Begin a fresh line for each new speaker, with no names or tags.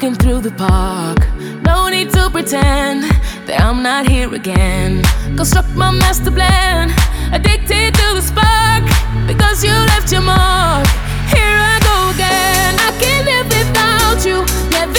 walking through the park. No need to pretend that I'm not here again. Construct my master plan, addicted to the spark. Because you left your mark. Here I go again. I can't live without you. Live